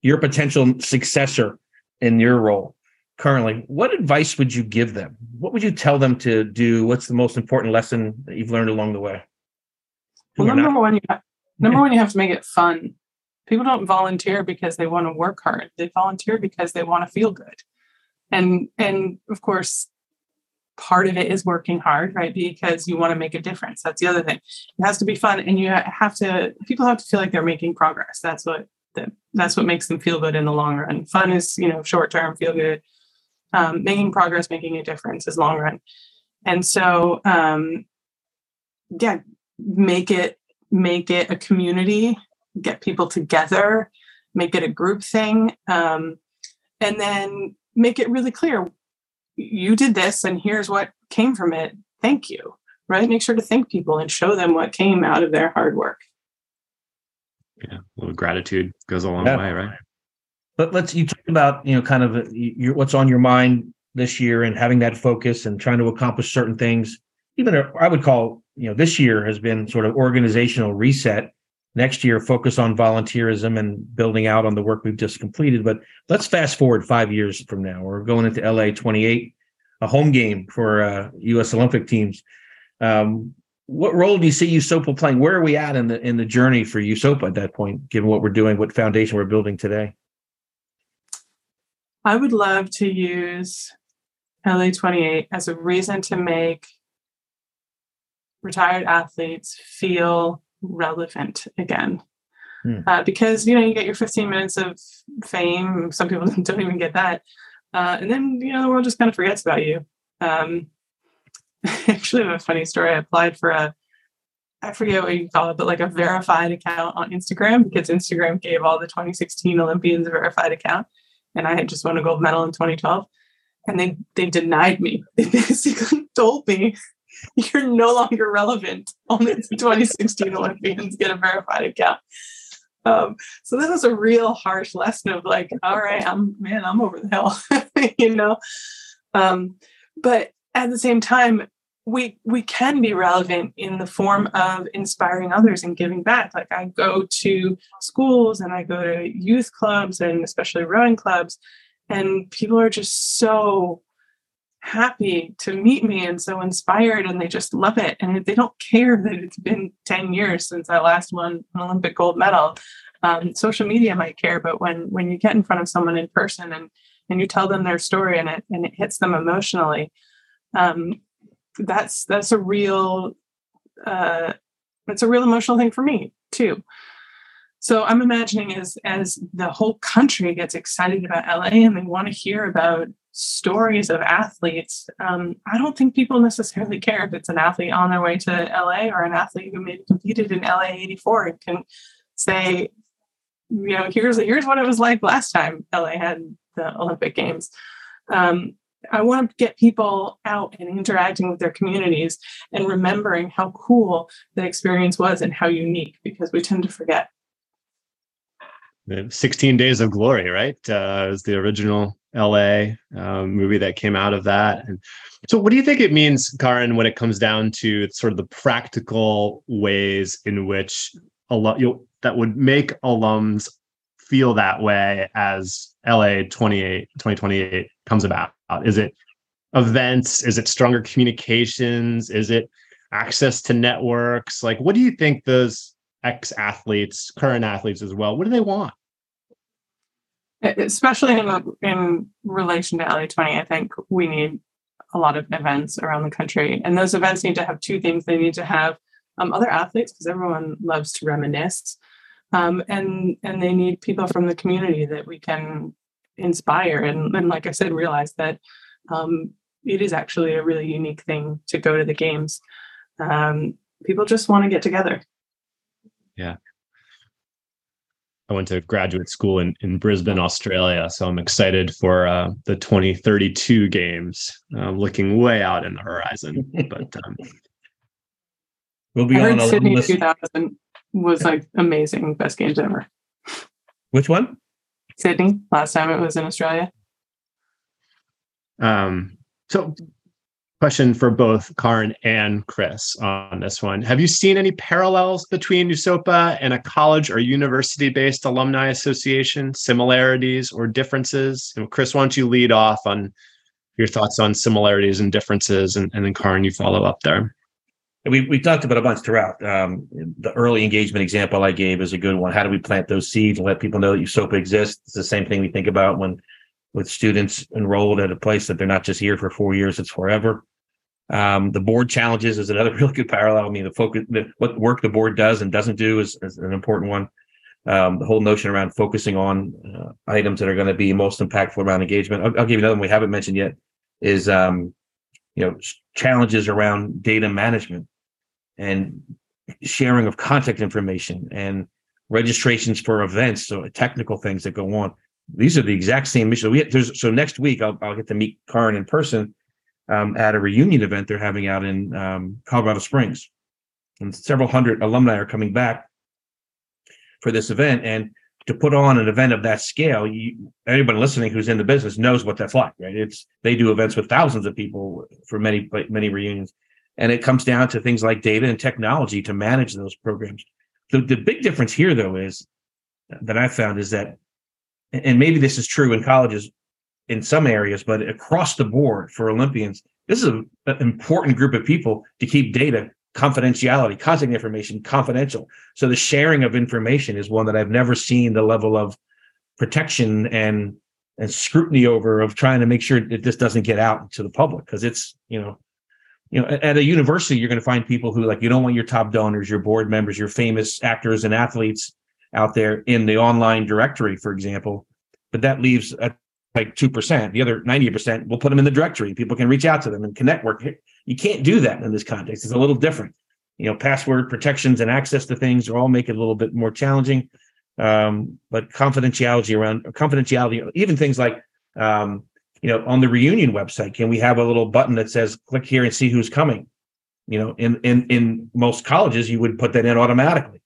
your potential successor in your role currently. What advice would you give them? What would you tell them to do? What's the most important lesson that you've learned along the way? Well, number not- one, you have, number one, you have to make it fun. People don't volunteer because they want to work hard. They volunteer because they want to feel good. And and of course, part of it is working hard, right? Because you want to make a difference. That's the other thing. It has to be fun, and you have to. People have to feel like they're making progress. That's what the, that's what makes them feel good in the long run. Fun is you know short term, feel good. Um, making progress, making a difference is long run. And so, um, yeah, make it make it a community. Get people together. Make it a group thing. Um, and then make it really clear you did this and here's what came from it. Thank you. Right? Make sure to thank people and show them what came out of their hard work. Yeah, a little gratitude goes a long yeah. way, right? But let's you talk about you know kind of uh, your, what's on your mind this year and having that focus and trying to accomplish certain things. Even I would call you know this year has been sort of organizational reset next year focus on volunteerism and building out on the work we've just completed but let's fast forward five years from now we're going into la 28 a home game for uh, us olympic teams um, what role do you see usopa playing where are we at in the in the journey for usopa at that point given what we're doing what foundation we're building today i would love to use la 28 as a reason to make retired athletes feel relevant again. Hmm. Uh, because you know you get your 15 minutes of fame. Some people don't even get that, uh, and then you know the world just kind of forgets about you. Um, actually, have a funny story. I applied for a I forget what you call it, but like a verified account on Instagram because Instagram gave all the 2016 Olympians a verified account, and I had just won a gold medal in 2012, and they they denied me. They basically told me you're no longer relevant. Only the 2016 Olympians get a verified account. Um, so this was a real harsh lesson of like, all right, I'm man, I'm over the hill, you know. Um, but at the same time, we we can be relevant in the form of inspiring others and giving back. Like I go to schools and I go to youth clubs and especially rowing clubs, and people are just so happy to meet me and so inspired and they just love it and they don't care that it's been 10 years since i last won an olympic gold medal um, social media might care but when when you get in front of someone in person and and you tell them their story and it and it hits them emotionally um, that's that's a real uh, it's a real emotional thing for me too so i'm imagining as as the whole country gets excited about la and they want to hear about stories of athletes, um, I don't think people necessarily care if it's an athlete on their way to LA or an athlete who maybe competed in LA 84 and can say, you know, here's here's what it was like last time LA had the Olympic Games. Um, I want to get people out and interacting with their communities and remembering how cool the experience was and how unique because we tend to forget. 16 Days of Glory, right? Uh, was the original LA um, movie that came out of that. And so, what do you think it means, Caryn, when it comes down to sort of the practical ways in which a lot you that would make alums feel that way as LA 28 2028 comes about? Is it events? Is it stronger communications? Is it access to networks? Like, what do you think those ex athletes, current athletes as well, what do they want? especially in in relation to LA20, I think we need a lot of events around the country, and those events need to have two things. They need to have um, other athletes because everyone loves to reminisce, um, and and they need people from the community that we can inspire and, and like I said, realize that um, it is actually a really unique thing to go to the games. Um, people just want to get together. Yeah, I went to graduate school in, in Brisbane, Australia. So I'm excited for uh, the 2032 games, uh, looking way out in the horizon. But um, we'll be I on heard Sydney 2000 was like amazing, best games ever. Which one? Sydney. Last time it was in Australia. Um, so question for both Caryn and Chris on this one. Have you seen any parallels between USOPA and a college or university based alumni association, similarities or differences? And Chris, why don't you lead off on your thoughts on similarities and differences, and, and then Caryn, you follow up there. We, we talked about a bunch throughout. Um, the early engagement example I gave is a good one. How do we plant those seeds and let people know that USOPA exists? It's the same thing we think about when with students enrolled at a place that they're not just here for four years, it's forever. Um, the board challenges is another really good parallel. I mean, the focus, the, what work the board does and doesn't do is, is an important one. Um, the whole notion around focusing on uh, items that are going to be most impactful around engagement. I'll, I'll, give you another one we haven't mentioned yet is, um, you know, challenges around data management and sharing of contact information and registrations for events. So technical things that go on. These are the exact same issues. We there's so next week I'll, I'll get to meet Caryn in person um, at a reunion event they're having out in um, Colorado Springs, and several hundred alumni are coming back for this event. And to put on an event of that scale, you, anybody listening who's in the business knows what that's like, right? It's they do events with thousands of people for many many reunions, and it comes down to things like data and technology to manage those programs. The, the big difference here, though, is that I found is that and maybe this is true in colleges in some areas, but across the board for Olympians, this is an important group of people to keep data confidentiality, contact information confidential. So the sharing of information is one that I've never seen the level of protection and and scrutiny over of trying to make sure that this doesn't get out to the public because it's you know you know at a university you're going to find people who like you don't want your top donors your board members your famous actors and athletes out there in the online directory, for example, but that leaves a, like 2%. The other 90%, we'll put them in the directory. People can reach out to them and connect work. You can't do that in this context. It's a little different. You know, password protections and access to things are all make it a little bit more challenging. Um, but confidentiality around confidentiality, even things like, um, you know, on the reunion website, can we have a little button that says click here and see who's coming? You know, in in in most colleges, you would put that in automatically.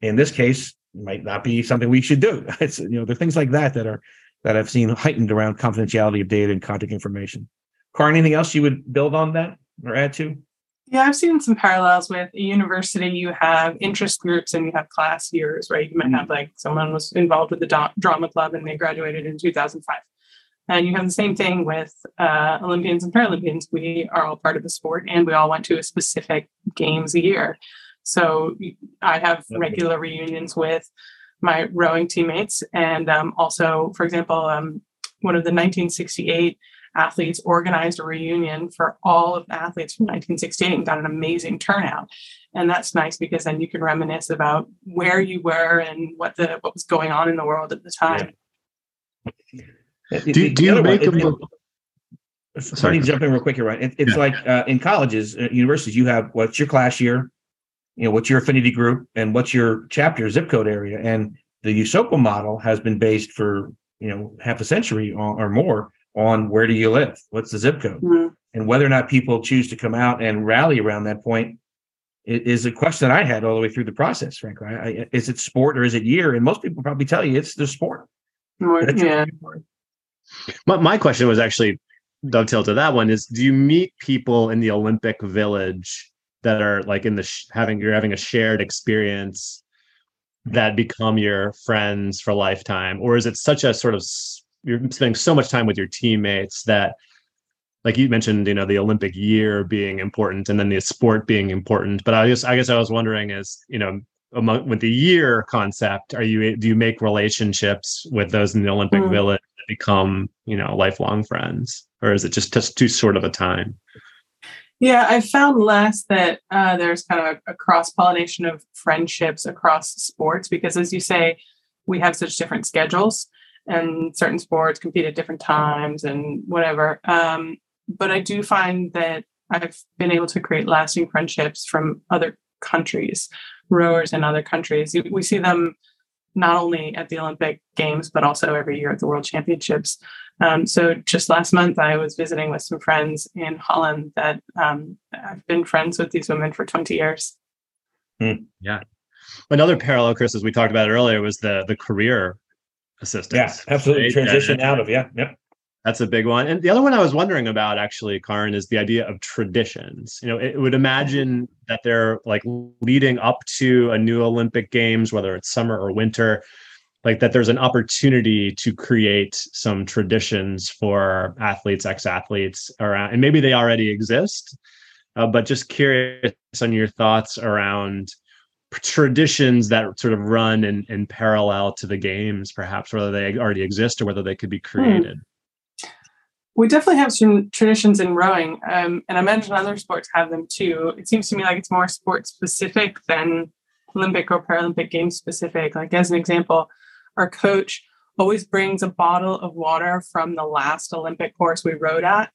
In this case, might not be something we should do. It's you know, there are things like that that are that I've seen heightened around confidentiality of data and contact information. Car, anything else you would build on that or add to? Yeah, I've seen some parallels with a university. You have interest groups and you have class years, right? You might mm-hmm. have like someone was involved with the drama club and they graduated in 2005. And you have the same thing with uh, Olympians and Paralympians. We are all part of the sport and we all went to a specific games a year. So I have regular reunions with my rowing teammates. And um, also, for example, um, one of the 1968 athletes organized a reunion for all of the athletes from 1968 and got an amazing turnout. And that's nice because then you can reminisce about where you were and what the what was going on in the world at the time. Yeah. Do, do you make them? Sorry, jump in real quick here, right? It, it's yeah. like uh, in colleges, uh, universities, you have what's your class year, you know what's your affinity group and what's your chapter zip code area and the USOPA model has been based for you know half a century or more on where do you live what's the zip code mm-hmm. and whether or not people choose to come out and rally around that point is a question that i had all the way through the process frankly I, I, is it sport or is it year and most people probably tell you it's the sport yeah my, my question was actually dovetail to that one is do you meet people in the olympic village that are like in the sh- having you're having a shared experience that become your friends for lifetime or is it such a sort of you're spending so much time with your teammates that like you mentioned you know the olympic year being important and then the sport being important but i guess i guess i was wondering is you know among with the year concept are you do you make relationships with those in the olympic mm. village become you know lifelong friends or is it just just too short of a time yeah, I found less that uh, there's kind of a, a cross pollination of friendships across sports because, as you say, we have such different schedules and certain sports compete at different times and whatever. Um, but I do find that I've been able to create lasting friendships from other countries, rowers in other countries. We see them not only at the Olympic Games, but also every year at the World Championships. Um, so just last month, I was visiting with some friends in Holland that um, I've been friends with these women for 20 years. Mm, yeah. Another parallel, Chris, as we talked about earlier, was the the career assistance. Yeah, absolutely. right? Transition And out of yeah, yep. That's a big one. And the other one I was wondering about actually, Caryn, is the idea of traditions. You know, it would imagine that they're like leading up to a new Olympic Games, whether it's summer or winter, like that there's an opportunity to create some traditions for athletes, ex-athletes around, and maybe they already exist. Uh, but just curious on your thoughts around traditions that sort of run in, in parallel to the games, perhaps whether they already exist or whether they could be created. We definitely have some traditions in rowing, um, and I imagine other sports have them too. It seems to me like it's more sport specific than Olympic or Paralympic Games specific. Like as an example, our coach always brings a bottle of water from the last Olympic course we rowed at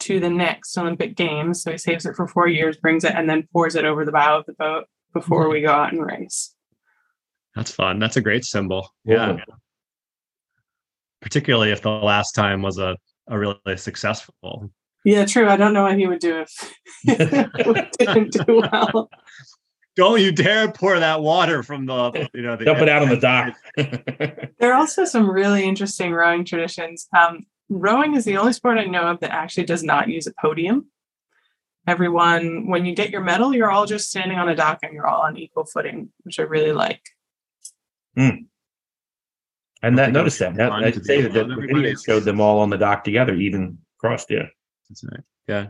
to the next Olympic Games. So he saves it for four years, brings it, and then pours it over the bow of the boat before we go out and race. That's fun. That's a great symbol. Yeah. Particularly if the last time was a, a really successful. Yeah, true. I don't know what he would do if it didn't do well. Don't you dare pour that water from the you know the Dump it out on the dock. There are also some really interesting rowing traditions. Um, rowing is the only sport I know of that actually does not use a podium. Everyone, when you get your medal, you're all just standing on a dock and you're all on equal footing, which I really like. And that notice that. that I say that the above video else. showed them all on the dock together, even crossed. Yeah. That's right. Yeah.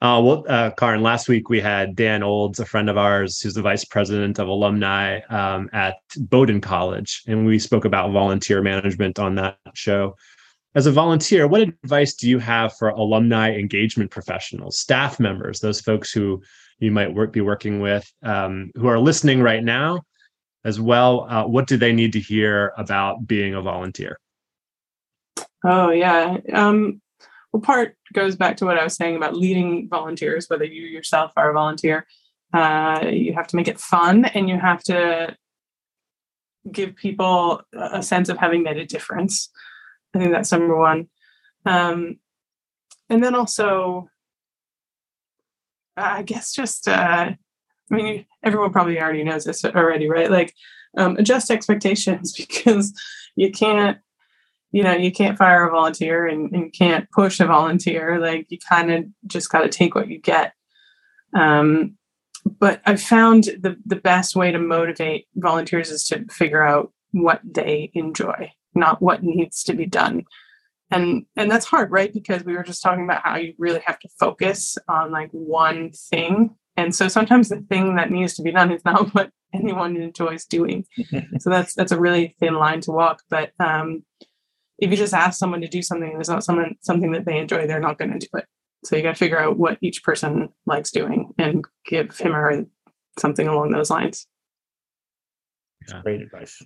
Uh, well, uh, Caryn, last week we had Dan Olds, a friend of ours, who's the vice president of alumni um, at Bowdoin College, and we spoke about volunteer management on that show. As a volunteer, what advice do you have for alumni engagement professionals, staff members, those folks who you might work, be working with, um, who are listening right now, as well? Uh, what do they need to hear about being a volunteer? Oh yeah. Um, well, part goes back to what I was saying about leading volunteers, whether you yourself are a volunteer. Uh, you have to make it fun and you have to give people a sense of having made a difference. I think that's number one. Um, and then also, I guess just, uh, I mean, everyone probably already knows this already, right? Like, um, adjust expectations because you can't you know you can't fire a volunteer and, and can't push a volunteer. Like you kind of just got to take what you get. Um, but i've found the, the best way to motivate volunteers is to figure out what they enjoy not what needs to be done. And and that's hard right? Because we were just talking about how you really have to focus on like one thing and so sometimes the thing that needs to be done is not what anyone enjoys doing so that's that's a really thin line to walk but um if you just ask someone to do something and it's not someone something that they enjoy, they're not going to do it. So you got to figure out what each person likes doing and give him or her something along those lines. Great advice.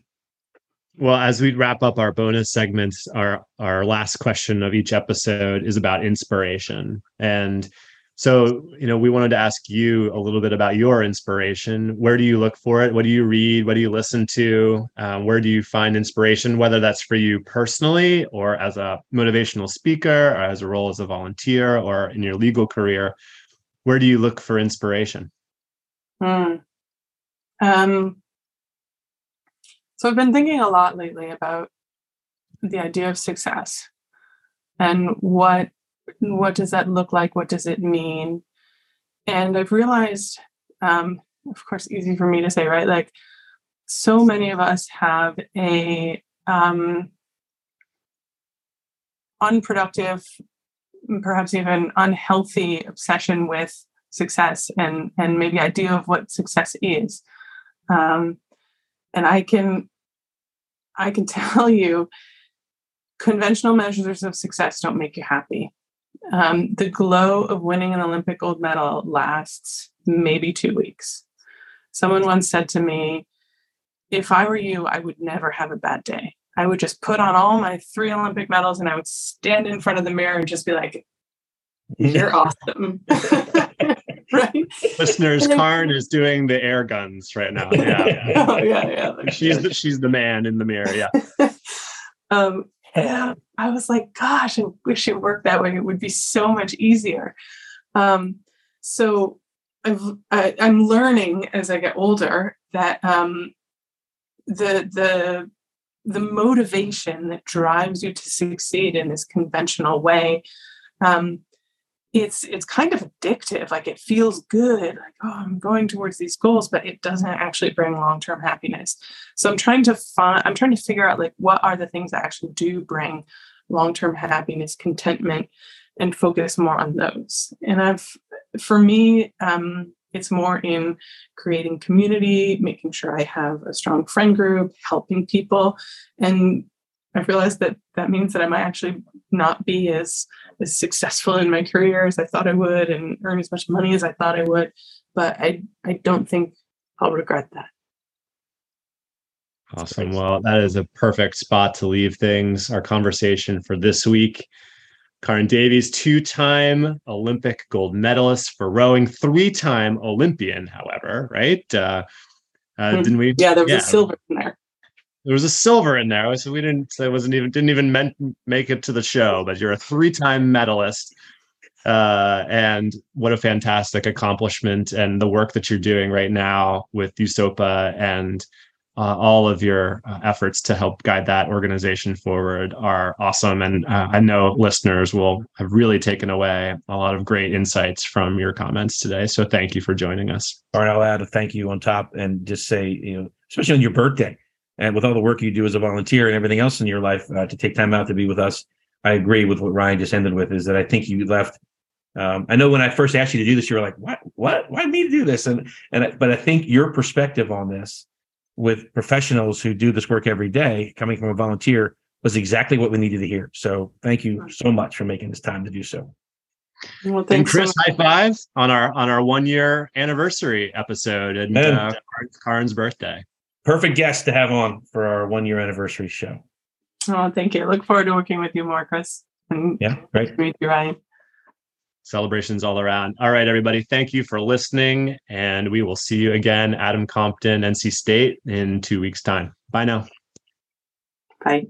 Well, as we wrap up our bonus segments, our our last question of each episode is about inspiration. And so, you know, we wanted to ask you a little bit about your inspiration. Where do you look for it? What do you read? What do you listen to? Um, where do you find inspiration? Whether that's for you personally, or as a motivational speaker, or as a role as a volunteer, or in your legal career, where do you look for inspiration? Hmm. Um, so I've been thinking a lot lately about the idea of success and what what does that look like? What does it mean? And I've realized, um, of course, easy for me to say, right? Like, so many of us have a um, unproductive, perhaps even unhealthy obsession with success and and maybe idea of what success is. Um, and I can I can tell you, conventional measures of success don't make you happy. Um, the glow of winning an Olympic gold medal lasts maybe two weeks. Someone once said to me, if I were you, I would never have a bad day. I would just put on all my three Olympic medals and I would stand in front of the mirror and just be like, you're awesome. right? Listeners, Caryn is doing the air guns right now. Yeah. oh, yeah, yeah. she's the, she's the man in the mirror. Yeah. um, yeah, I was like, gosh, I wish it worked that way. It would be so much easier. Um, so I've, I, I'm learning as I get older that um, the the the motivation that drives you to succeed in this conventional way um, it's it's kind of addictive like it feels good like oh i'm going towards these goals but it doesn't actually bring long-term happiness. So i'm trying to find i'm trying to figure out like what are the things that actually do bring long-term happiness contentment and focus more on those. And i've for me um, it's more in creating community making sure i have a strong friend group helping people. And I've realized that that means that I might actually not be as as successful in my career as I thought I would and earn as much money as I thought I would. But I I don't think I'll regret that. Awesome. Well, that is a perfect spot to leave things. Our conversation for this week. Caryn Davies, two time Olympic gold medalist for rowing, three time Olympian, however, right? Uh, uh, Hmm. didn't we? Yeah, there was Yeah. a silver in there. There was a silver in there, so we didn't. So wasn't even didn't even meant make it to the show. But you're a three-time medalist, uh, and what a fantastic accomplishment! And the work that you're doing right now with USOPA and uh, all of your uh, efforts to help guide that organization forward are awesome. And uh, I know listeners will have really taken away a lot of great insights from your comments today. So thank you for joining us. All right, I'll add a thank you on top and just say, you know, especially on your birthday and with all the work you do as a volunteer and everything else in your life, uh, to take time out to be with us. I agree with what Ryan just ended with is that I think you left. Um, I know when I first asked you to do this, you were like, "What? What? Why me to do this?" And and I- but I think your perspective on this, with professionals who do this work every day, coming from a volunteer, was exactly what we needed to hear. So thank you so much for making this time to do so. Well, And thanks so Chris, high five on our on our one year anniversary episode and Man. uh, Caryn's birthday. Perfect guest to have on for our one year anniversary show. Oh, thank you. Look forward to working with you more, Chris. And Yeah, great. meet you, Ryan. Celebrations all around. All right, everybody. Thank you for listening. And we will see you again, Adam Compton, NC State, in two weeks' time. Bye now. Bye.